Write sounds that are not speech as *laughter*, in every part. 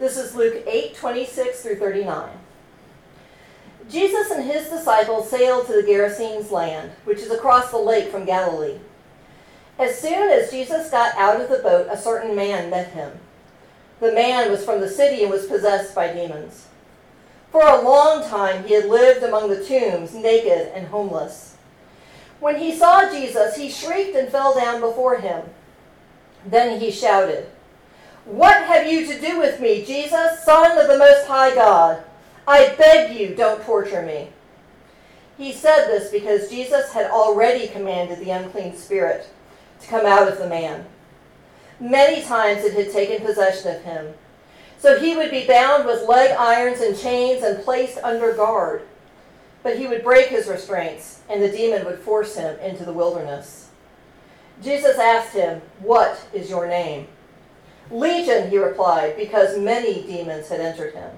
This is Luke 8 26 through 39. Jesus and his disciples sailed to the Gerasenes land, which is across the lake from Galilee. As soon as Jesus got out of the boat, a certain man met him. The man was from the city and was possessed by demons. For a long time he had lived among the tombs, naked and homeless. When he saw Jesus, he shrieked and fell down before him. Then he shouted, What have you to do with me, Jesus, Son of the Most High God? I beg you, don't torture me. He said this because Jesus had already commanded the unclean spirit to come out of the man. Many times it had taken possession of him. So he would be bound with leg irons and chains and placed under guard. But he would break his restraints, and the demon would force him into the wilderness. Jesus asked him, What is your name? Legion, he replied, because many demons had entered him.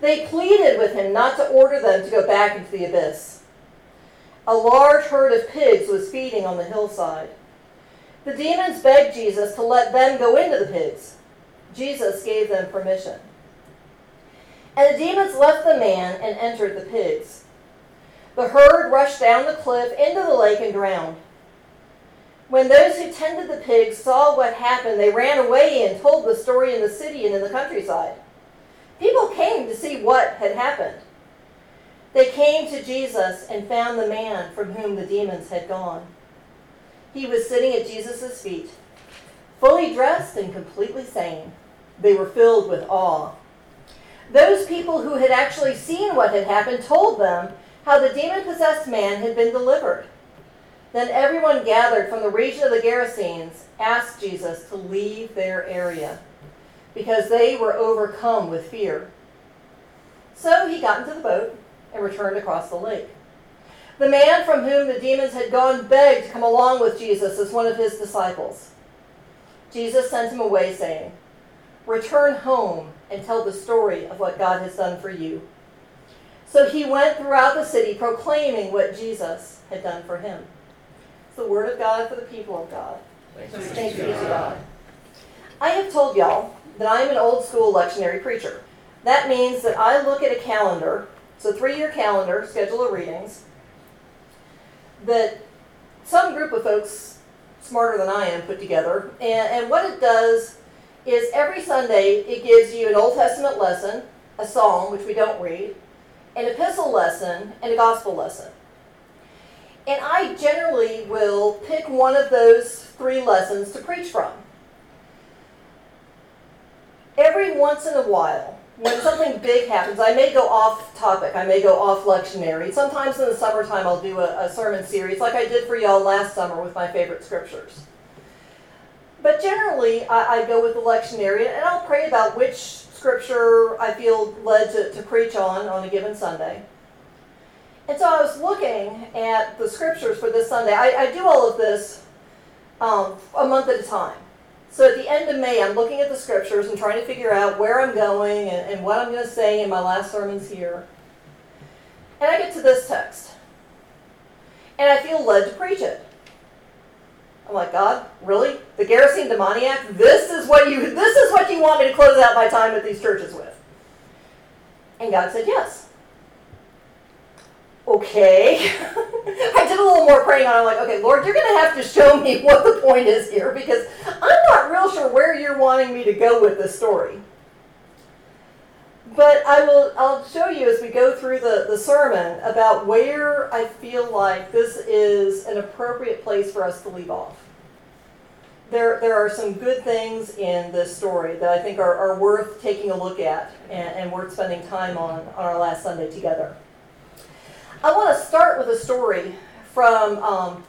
They pleaded with him not to order them to go back into the abyss. A large herd of pigs was feeding on the hillside. The demons begged Jesus to let them go into the pigs. Jesus gave them permission. And the demons left the man and entered the pigs. The herd rushed down the cliff into the lake and drowned. When those who tended the pigs saw what happened, they ran away and told the story in the city and in the countryside. People came to see what had happened. They came to Jesus and found the man from whom the demons had gone. He was sitting at Jesus' feet, fully dressed and completely sane. They were filled with awe. Those people who had actually seen what had happened told them how the demon possessed man had been delivered. Then everyone gathered from the region of the Gerasenes asked Jesus to leave their area because they were overcome with fear. So he got into the boat and returned across the lake. The man from whom the demons had gone begged to come along with Jesus as one of his disciples. Jesus sent him away, saying, Return home and tell the story of what God has done for you. So he went throughout the city proclaiming what Jesus had done for him. It's the word of God for the people of God. Thanks be to God. I have told y'all that I'm an old school lectionary preacher. That means that I look at a calendar, it's a three year calendar, schedule of readings, that some group of folks smarter than I am put together. And, and what it does is every Sunday it gives you an Old Testament lesson, a psalm, which we don't read, an epistle lesson, and a gospel lesson. And I generally will pick one of those three lessons to preach from. Every once in a while, when something big happens, I may go off topic, I may go off lectionary. Sometimes in the summertime, I'll do a, a sermon series like I did for y'all last summer with my favorite scriptures. But generally, I, I, go with the lectionary, and I'll pray about which scripture I feel led to, to preach on on a given Sunday. And so I was looking at the scriptures for this Sunday. I, I do all of this um, a month at a time. So at the end of May, I'm looking at the scriptures and trying to figure out where I'm going and, and what I'm going to say in my last sermons here. And I get to this text. And I feel led to preach it. I'm like, God, really? The Gerasene demoniac? This is what you this is what you want me to close out my time at these churches with. And God said yes. Okay. *laughs* I did a little more praying on it. I'm like, okay, Lord, you're gonna have to show me *laughs* what the point is here because I'm not real sure where you're wanting me to go with this story. But I will I'll show you as we go through the, the sermon about where I feel like this is an appropriate place for us to leave off. There, there are some good things in this story that I think are, are worth taking a look at and, and worth spending time on on our last Sunday together. I want to start with a story from um,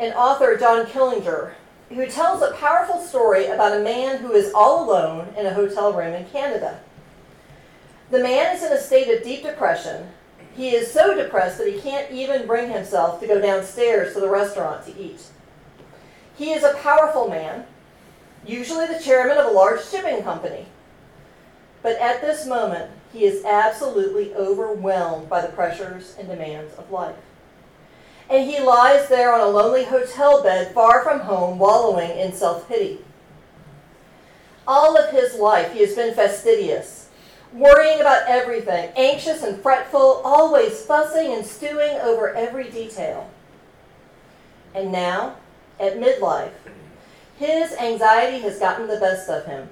an author, John Killinger, who tells a powerful story about a man who is all alone in a hotel room in Canada. The man is in a state of deep depression. He is so depressed that he can't even bring himself to go downstairs to the restaurant to eat. He is a powerful man, usually the chairman of a large shipping company. But at this moment, he is absolutely overwhelmed by the pressures and demands of life. And he lies there on a lonely hotel bed far from home, wallowing in self pity. All of his life, he has been fastidious, worrying about everything, anxious and fretful, always fussing and stewing over every detail. And now, at midlife, his anxiety has gotten the best of him,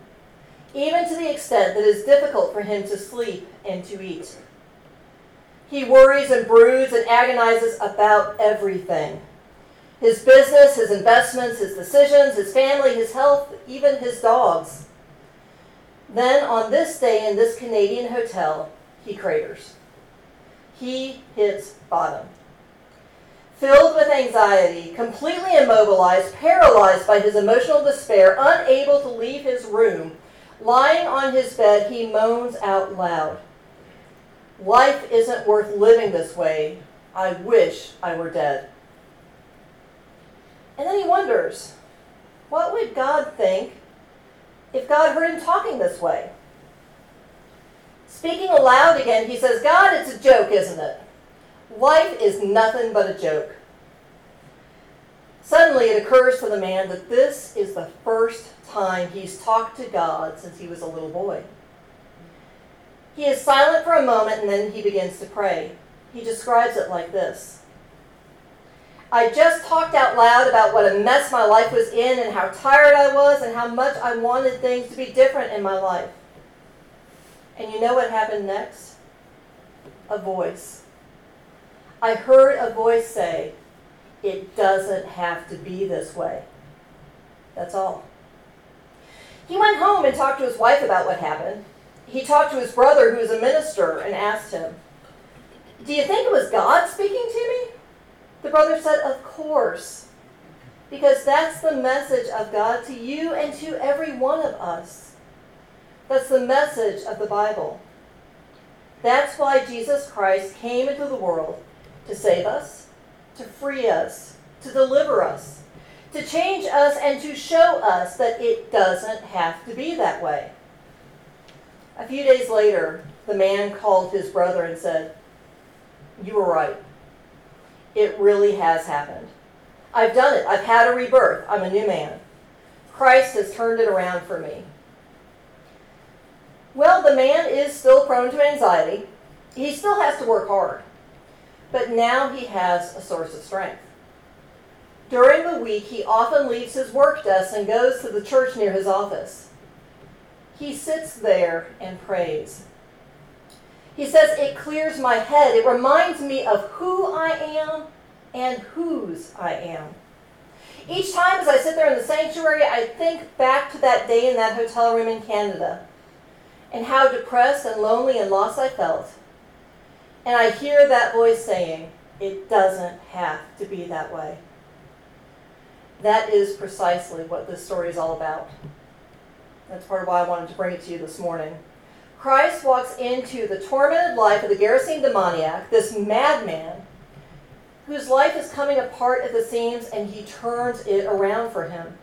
even to the extent that it is difficult for him to sleep and to eat. He worries and broods and agonizes about everything his business, his investments, his decisions, his family, his health, even his dogs. Then, on this day in this Canadian hotel, he craters. He hits bottom. Filled with anxiety, completely immobilized, paralyzed by his emotional despair, unable to leave his room, lying on his bed, he moans out loud Life isn't worth living this way. I wish I were dead. And then he wonders, what would God think if God heard him talking this way? Speaking aloud again, he says, God, it's a joke, isn't it? Life is nothing but a joke. Suddenly it occurs to the man that this is the first time he's talked to God since he was a little boy. He is silent for a moment and then he begins to pray. He describes it like this I just talked out loud about what a mess my life was in and how tired I was and how much I wanted things to be different in my life. And you know what happened next? A voice. I heard a voice say, It doesn't have to be this way. That's all. He went home and talked to his wife about what happened. He talked to his brother, who is a minister, and asked him, Do you think it was God speaking to me? The brother said, Of course. Because that's the message of God to you and to every one of us. That's the message of the Bible. That's why Jesus Christ came into the world to save us, to free us, to deliver us, to change us, and to show us that it doesn't have to be that way. A few days later, the man called his brother and said, You were right. It really has happened. I've done it. I've had a rebirth. I'm a new man. Christ has turned it around for me. Well, the man is still prone to anxiety. He still has to work hard. But now he has a source of strength. During the week, he often leaves his work desk and goes to the church near his office. He sits there and prays. He says, It clears my head. It reminds me of who I am and whose I am. Each time as I sit there in the sanctuary, I think back to that day in that hotel room in Canada and how depressed and lonely and lost I felt. And I hear that voice saying, It doesn't have to be that way. That is precisely what this story is all about. That's part of why I wanted to bring it to you this morning. Christ walks into the tormented life of the Gerasene demoniac, this madman, whose life is coming apart at the seams, and he turns it around for him.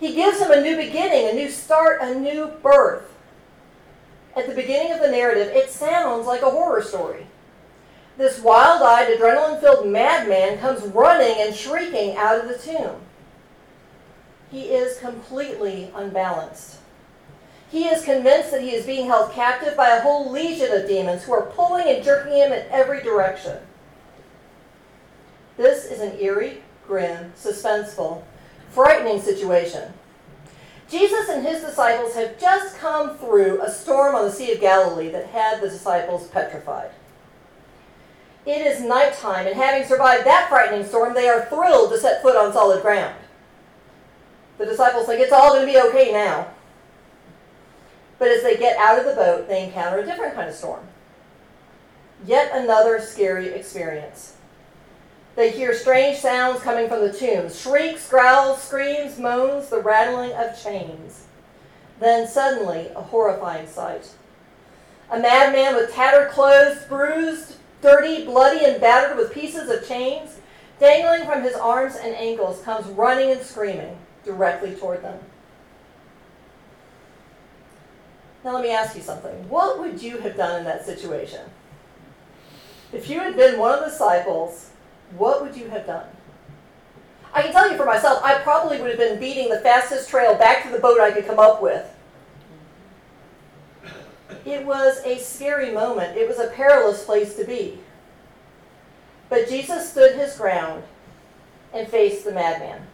He gives him a new beginning, a new start, a new birth. At the beginning of the narrative, it sounds like a horror story. This wild eyed, adrenaline filled madman comes running and shrieking out of the tomb. He is completely unbalanced. He is convinced that he is being held captive by a whole legion of demons who are pulling and jerking him in every direction. This is an eerie, grim, suspenseful, frightening situation. Jesus and his disciples have just come through a storm on the Sea of Galilee that had the disciples petrified. It is nighttime, and having survived that frightening storm, they are thrilled to set foot on solid ground. The disciples think it's all going to be okay now. But as they get out of the boat, they encounter a different kind of storm. Yet another scary experience. They hear strange sounds coming from the tombs shrieks, growls, screams, moans, the rattling of chains. Then suddenly, a horrifying sight. A madman with tattered clothes, bruised, dirty, bloody, and battered with pieces of chains dangling from his arms and ankles, comes running and screaming directly toward them. Now, let me ask you something. What would you have done in that situation? If you had been one of the disciples, what would you have done? I can tell you for myself, I probably would have been beating the fastest trail back to the boat I could come up with It was a scary moment. It was a perilous place to be. But Jesus stood his ground and faced the madman.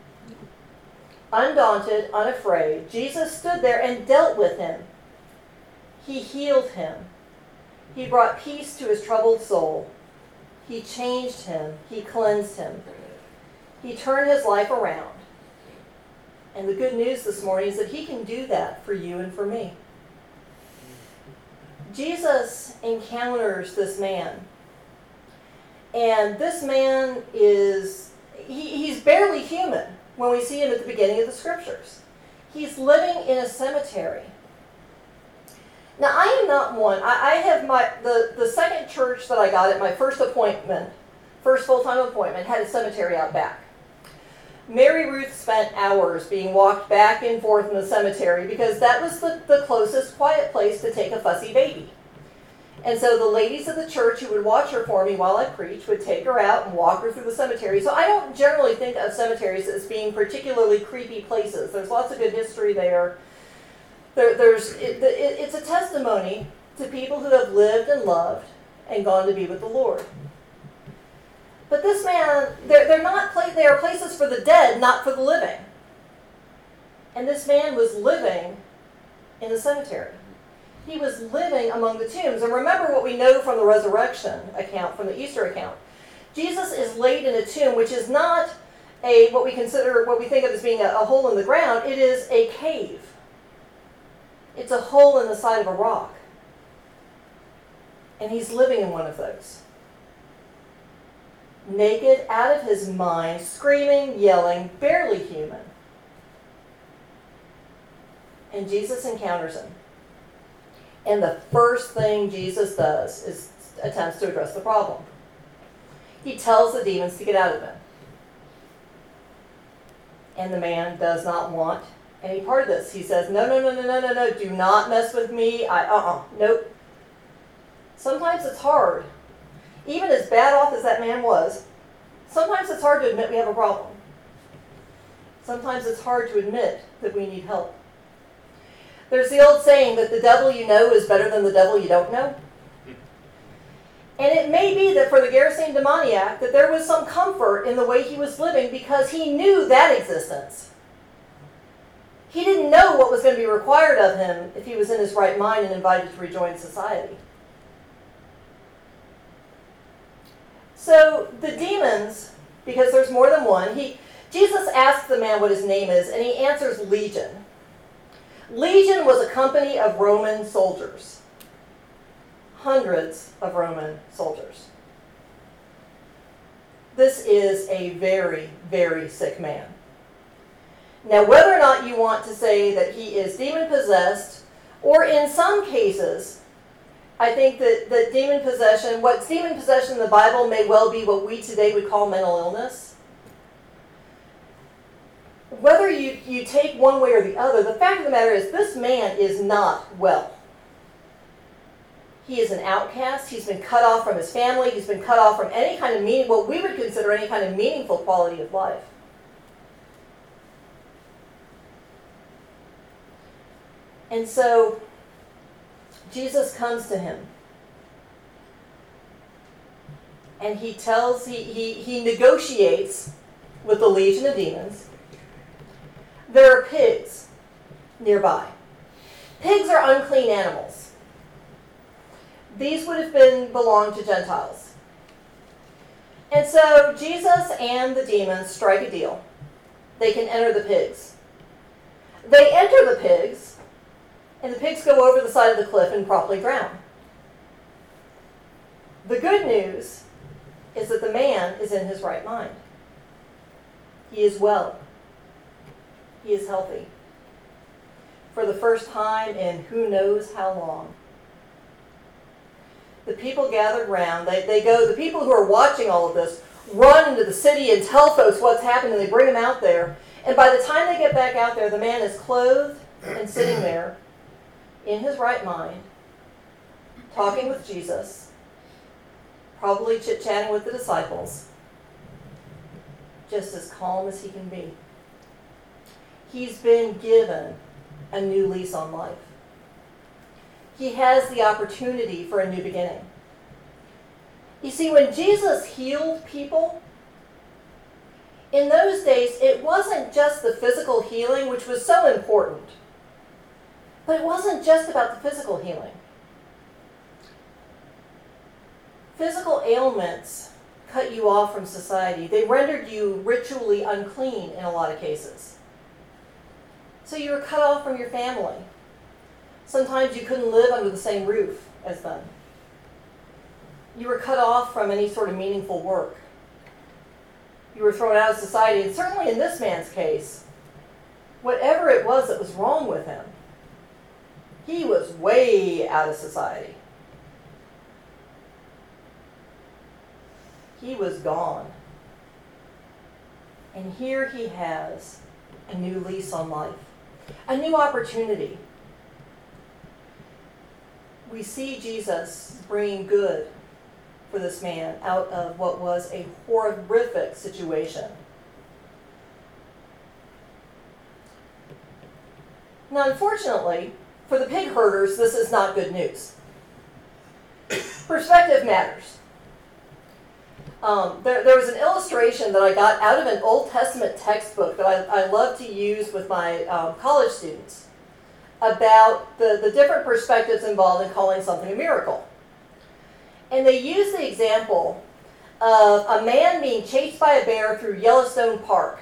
Undaunted, unafraid, Jesus stood there and dealt with him. He healed him. He brought peace to his troubled soul. He changed him. He cleansed him. He turned his life around. And the good news this morning is that he can do that for you and for me. Jesus encounters this man. And this man is, he, he's barely human when we see him at the beginning of the scriptures. He's living in a cemetery. Now, I am not one. I, I have my, the, the second church that I got at my first appointment, first full time appointment, had a cemetery out back. Mary Ruth spent hours being walked back and forth in the cemetery because that was the, the closest quiet place to take a fussy baby. And so the ladies of the church who would watch her for me while I preached would take her out and walk her through the cemetery. So I don't generally think of cemeteries as being particularly creepy places. There's lots of good history there. there there's it, it, it's a testimony to people who have lived and loved and gone to be with the Lord. But this man, they're, they're not, they are places for the dead, not for the living. And this man was living in the cemetery. He was living among the tombs. And remember what we know from the resurrection account, from the Easter account. Jesus is laid in a tomb, which is not a what we consider, what we think of as being a, a hole in the ground. It is a cave. It's a hole in the side of a rock. And he's living in one of those naked, out of his mind, screaming, yelling, barely human. And Jesus encounters him. And the first thing Jesus does is attempts to address the problem. He tells the demons to get out of him. And the man does not want any part of this. He says, No, no, no, no, no, no, no, do not mess with me. I, uh uh-uh, uh, nope. Sometimes it's hard even as bad off as that man was, sometimes it's hard to admit we have a problem. Sometimes it's hard to admit that we need help. There's the old saying that the devil you know is better than the devil you don't know. And it may be that for the Gerasene demoniac that there was some comfort in the way he was living because he knew that existence. He didn't know what was going to be required of him if he was in his right mind and invited to rejoin society. So the demons, because there's more than one, he Jesus asks the man what his name is, and he answers Legion. Legion was a company of Roman soldiers. Hundreds of Roman soldiers. This is a very, very sick man. Now, whether or not you want to say that he is demon possessed, or in some cases, I think that, that demon possession, what's demon possession in the Bible may well be what we today would call mental illness. Whether you, you take one way or the other, the fact of the matter is this man is not well. He is an outcast. He's been cut off from his family. He's been cut off from any kind of meaning, what we would consider any kind of meaningful quality of life. And so Jesus comes to him. And he tells, he, he, he negotiates with the legion of demons. There are pigs nearby. Pigs are unclean animals. These would have been belonged to Gentiles. And so Jesus and the demons strike a deal. They can enter the pigs. They enter the pigs and the pigs go over the side of the cliff and promptly drown. The good news is that the man is in his right mind. He is well. He is healthy. For the first time in who knows how long. The people gathered round. They, they go, the people who are watching all of this run into the city and tell folks what's happened, and they bring him out there. And by the time they get back out there, the man is clothed and sitting there in his right mind, talking with Jesus, probably chit chatting with the disciples, just as calm as he can be. He's been given a new lease on life. he has the opportunity for a new beginning. You see, when Jesus healed people, in those days, it wasn't just the physical healing, which was so important, but it wasn't just about the physical healing. Physical ailments cut you off from society, they rendered you ritually unclean in a lot of cases. So you were cut off from your family. Sometimes you couldn't live under the same roof as them. You were cut off from any sort of meaningful work. You were thrown out of society, and certainly in this man's case, whatever it was that was wrong with him, he was way out of society. He was gone. And here he has a new lease on life, a new opportunity. We see Jesus bringing good for this man out of what was a horrific situation. Now, unfortunately, for the pig herders, this is not good news. Perspective matters. Um, there, there was an illustration that I got out of an Old Testament textbook that I, I love to use with my um, college students about the, the different perspectives involved in calling something a miracle. And they use the example of a man being chased by a bear through Yellowstone Park.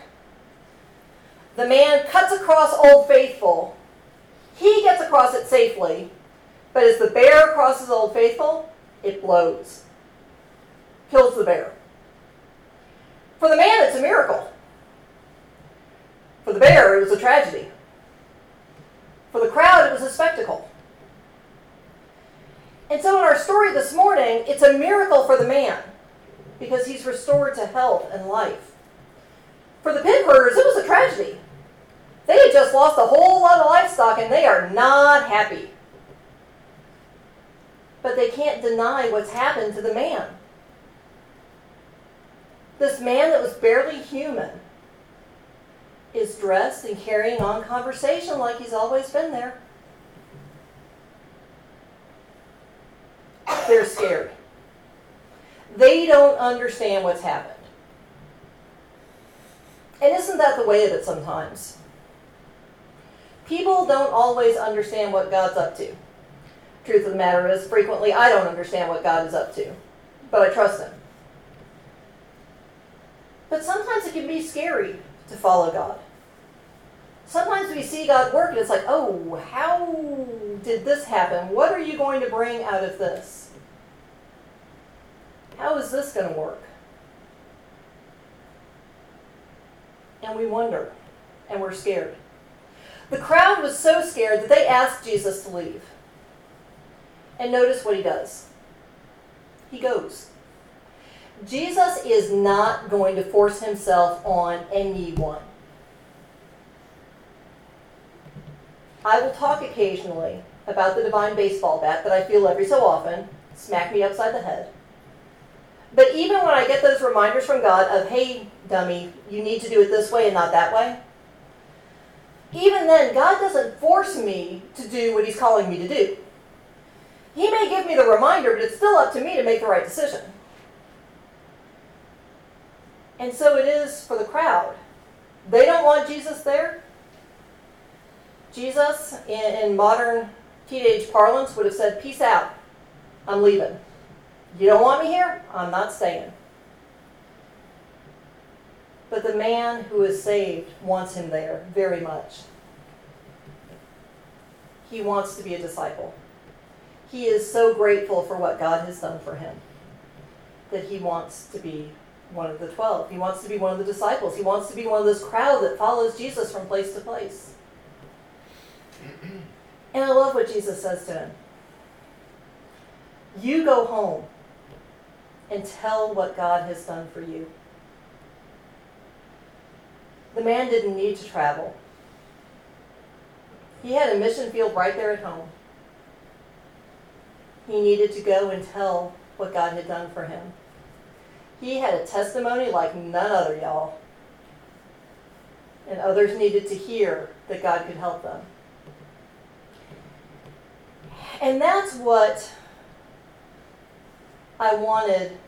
The man cuts across Old Faithful. He gets across it safely, but as the bear crosses Old Faithful, it blows kills the bear. For the man, it's a miracle. For the bear, it was a tragedy. For the crowd, it was a spectacle. And so, in our story this morning, it's a miracle for the man because he's restored to health and life. For the pig herders, it was a tragedy. They had just lost a whole lot of livestock and they are not happy. But they can't deny what's happened to the man. This man that was barely human is dressed and carrying on conversation like he's always been there. They're scared. They don't understand what's happened. And isn't that the way of it sometimes? People don't always understand what God's up to. Truth of the matter is, frequently I don't understand what God is up to, but I trust Him. But sometimes it can be scary to follow God. Sometimes we see God work and it's like, oh, how did this happen? What are you going to bring out of this? How is this going to work? And we wonder, and we're scared. The crowd was so scared that they asked Jesus to leave. And notice what he does he goes. Jesus is not going to force himself on anyone. I will talk occasionally about the divine baseball bat that I feel every so often smack me upside the head. But even when I get those reminders from God of, hey, dummy, you need to do it this way and not that way, even then, God doesn't force me to do what He's calling me to do. He may give me the reminder, but it's still up to me to make the right decision. And so it is for the crowd. They don't want Jesus there. Jesus, in, in modern teenage parlance, would have said, Peace out. I'm leaving. You don't want me here? I'm not staying. But the man who is saved wants him there very much. He wants to be a disciple. He is so grateful for what God has done for him that he wants to be one of the twelve. He wants to be one of the disciples. He wants to be one of this crowd that follows Jesus from place to place. *clears throat* And I love what Jesus says to him. You go home and tell what God has done for you. The man didn't need to travel. He had a mission field right there at home. He needed to go and tell what God had done for him. He had a testimony like none other, y'all. And others needed to hear that God could help them. And that's what I wanted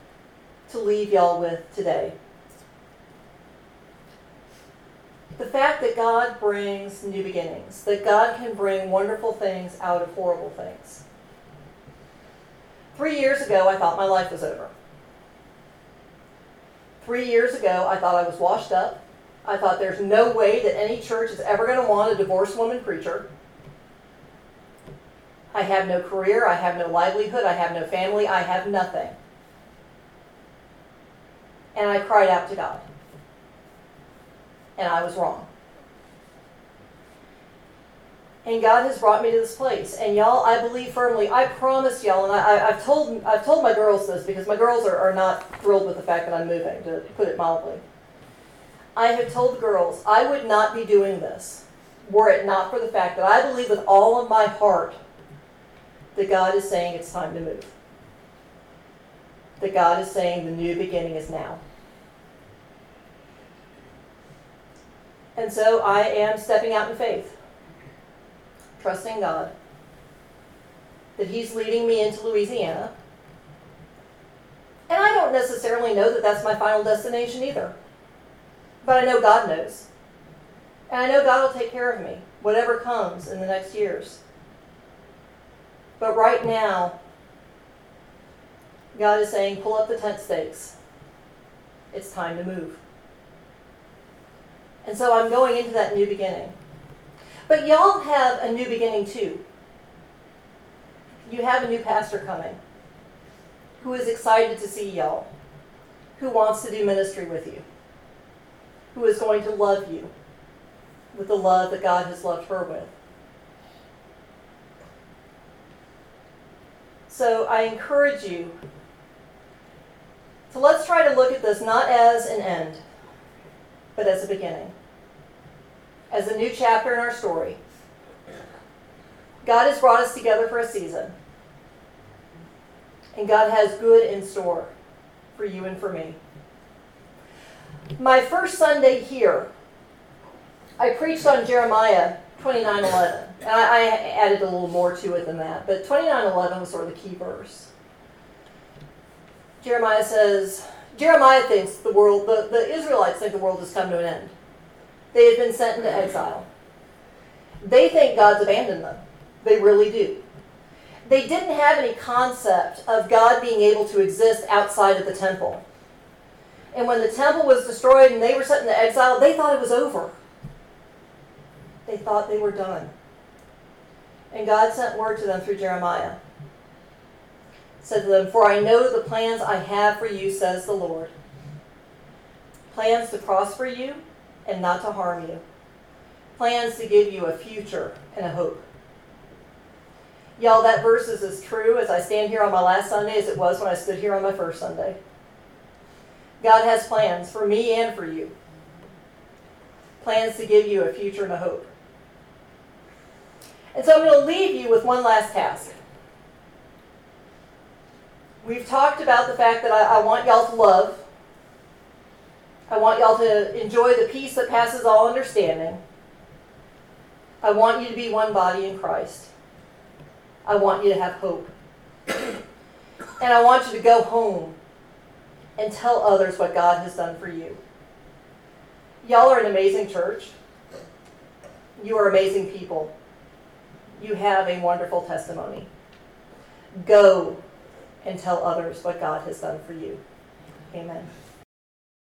to leave y'all with today. The fact that God brings new beginnings, that God can bring wonderful things out of horrible things. Three years ago, I thought my life was over. Three years ago, I thought I was washed up. I thought there's no way that any church is ever going to want a divorced woman preacher. I have no career, I have no livelihood, I have no family, I have nothing. And I cried out to God. And I was wrong. And God has brought me to this place. And y'all, I believe firmly, I promise y'all, and I, have told, I've told my girls this because my girls are, are not thrilled with the fact that I'm moving, to put it mildly. I have told the girls I would not be doing this were it not for the fact that I believe with all of my heart that God is saying it's time to move. That God is saying the new beginning is now. And so I am stepping out in faith, trusting God that He's leading me into Louisiana. And I don't necessarily know that that's my final destination either. But I know God knows. And I know God will take care of me, whatever comes in the next years. But right now, God is saying, pull up the tent stakes. It's time to move. And so I'm going into that new beginning. But y'all have a new beginning too. You have a new pastor coming who is excited to see y'all, who wants to do ministry with you, who is going to love you with the love that God has loved her with. So I encourage you so let's try to look at this not as an end, but as a beginning, as a new chapter in our story. God has brought us together for a season, and God has good in store for you and for me. My first Sunday here, I preached on Jeremiah 29:11, and I, I added a little more to it than that, but 29:11 was sort of the key verse. Jeremiah says, Jeremiah thinks the world, the, the Israelites think the world has come to an end. They have been sent into exile. They think God's abandoned them. They really do. They didn't have any concept of God being able to exist outside of the temple. And when the temple was destroyed and they were sent into exile, they thought it was over. They thought they were done. And God sent word to them through Jeremiah said to them, For I know the plans I have for you, says the Lord. Plans to prosper you and not to harm you. Plans to give you a future and a hope. Y'all, that verse is as true as I stand here on my last Sunday as it was when I stood here on my first Sunday. God has plans for me and for you. Plans to give you a future and a hope. And so I'm going to leave you with one last task. We've talked about the fact that I, I want y'all to love. I want y'all to enjoy the peace that passes all understanding. I want you to be one body in Christ. I want you to have hope. *clears throat* and I want you to go home and tell others what God has done for you. Y'all are an amazing church. You are amazing people. You have a wonderful testimony. Go and tell others what God has done for you. Amen.